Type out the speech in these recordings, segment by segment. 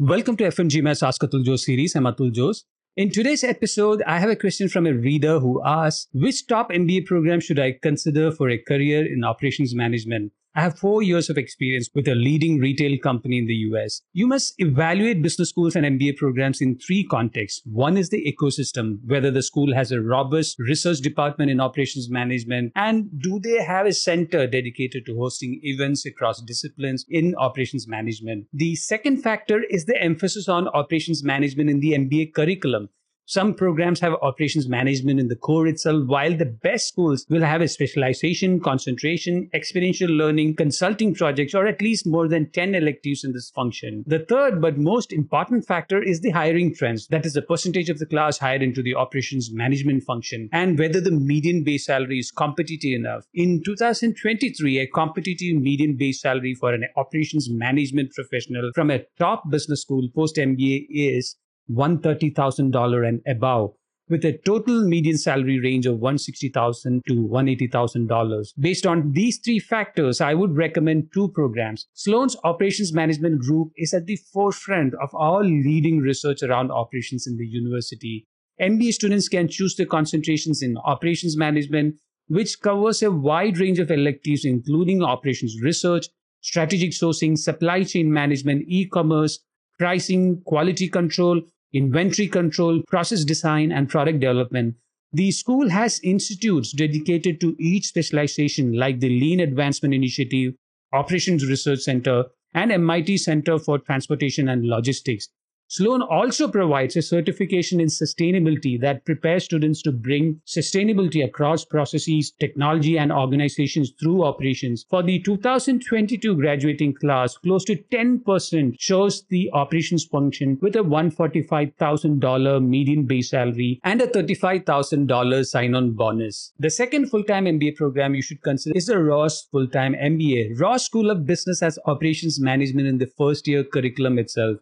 Welcome to F1GMAT's Ask Atul Jose series. I'm Atul Jose. In today's episode, I have a question from a reader who asks, which top MBA program should I consider for a career in operations management? I have four years of experience with a leading retail company in the US. You must evaluate business schools and MBA programs in three contexts. One is the ecosystem, whether the school has a robust research department in operations management, and do they have a center dedicated to hosting events across disciplines in operations management. The second factor is the emphasis on operations management in the MBA curriculum. Some programs have operations management in the core itself, while the best schools will have a specialization, concentration, experiential learning, consulting projects, or at least more than 10 electives in this function. The third but most important factor is the hiring trends. That is the percentage of the class hired into the operations management function and whether the median base salary is competitive enough. In 2023, a competitive median base salary for an operations management professional from a top business school post MBA is $130,000 and above, with a total median salary range of $160,000 to $180,000. Based on these three factors, I would recommend two programs. Sloan's Operations Management Group is at the forefront of all leading research around operations in the university. MBA students can choose their concentrations in operations management, which covers a wide range of electives, including operations research, strategic sourcing, supply chain management, e commerce, pricing, quality control, inventory control, process design, and product development. The school has institutes dedicated to each specialization, like the Lean Advancement Initiative, Operations Research Center, and MIT Center for Transportation and Logistics. Sloan also provides a certification in sustainability that prepares students to bring sustainability across processes, technology, and organizations through operations. For the 2022 graduating class, close to 10% chose the operations function with a $145,000 median base salary and a $35,000 sign on bonus. The second full time MBA program you should consider is the Ross full time MBA. Ross School of Business has operations management in the first year curriculum itself.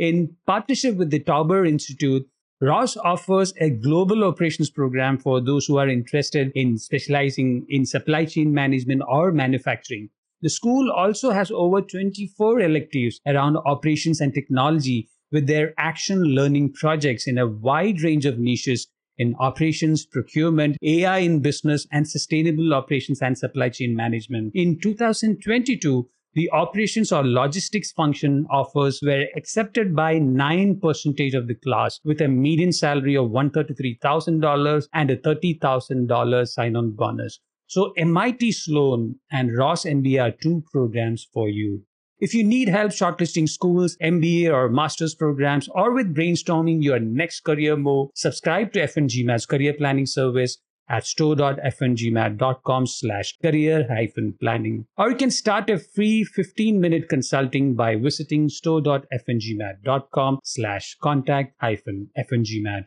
In partnership with the Tauber Institute, Ross offers a global operations program for those who are interested in specializing in supply chain management or manufacturing. The school also has over 24 electives around operations and technology with their action learning projects in a wide range of niches in operations, procurement, AI in business, and sustainable operations and supply chain management. In 2022, the operations or logistics function offers were accepted by 9% of the class with a median salary of $133,000 and a $30,000 sign on bonus. So MIT Sloan and Ross MBA are two programs for you. If you need help shortlisting schools, MBA or master's programs, or with brainstorming your next career move, subscribe to F1GMAT's career planning service at store.f1gmat.com slash career hyphen planning. Or you can start a free 15 minute consulting by visiting store.f1gmat.com slash contact hyphen f1gmat.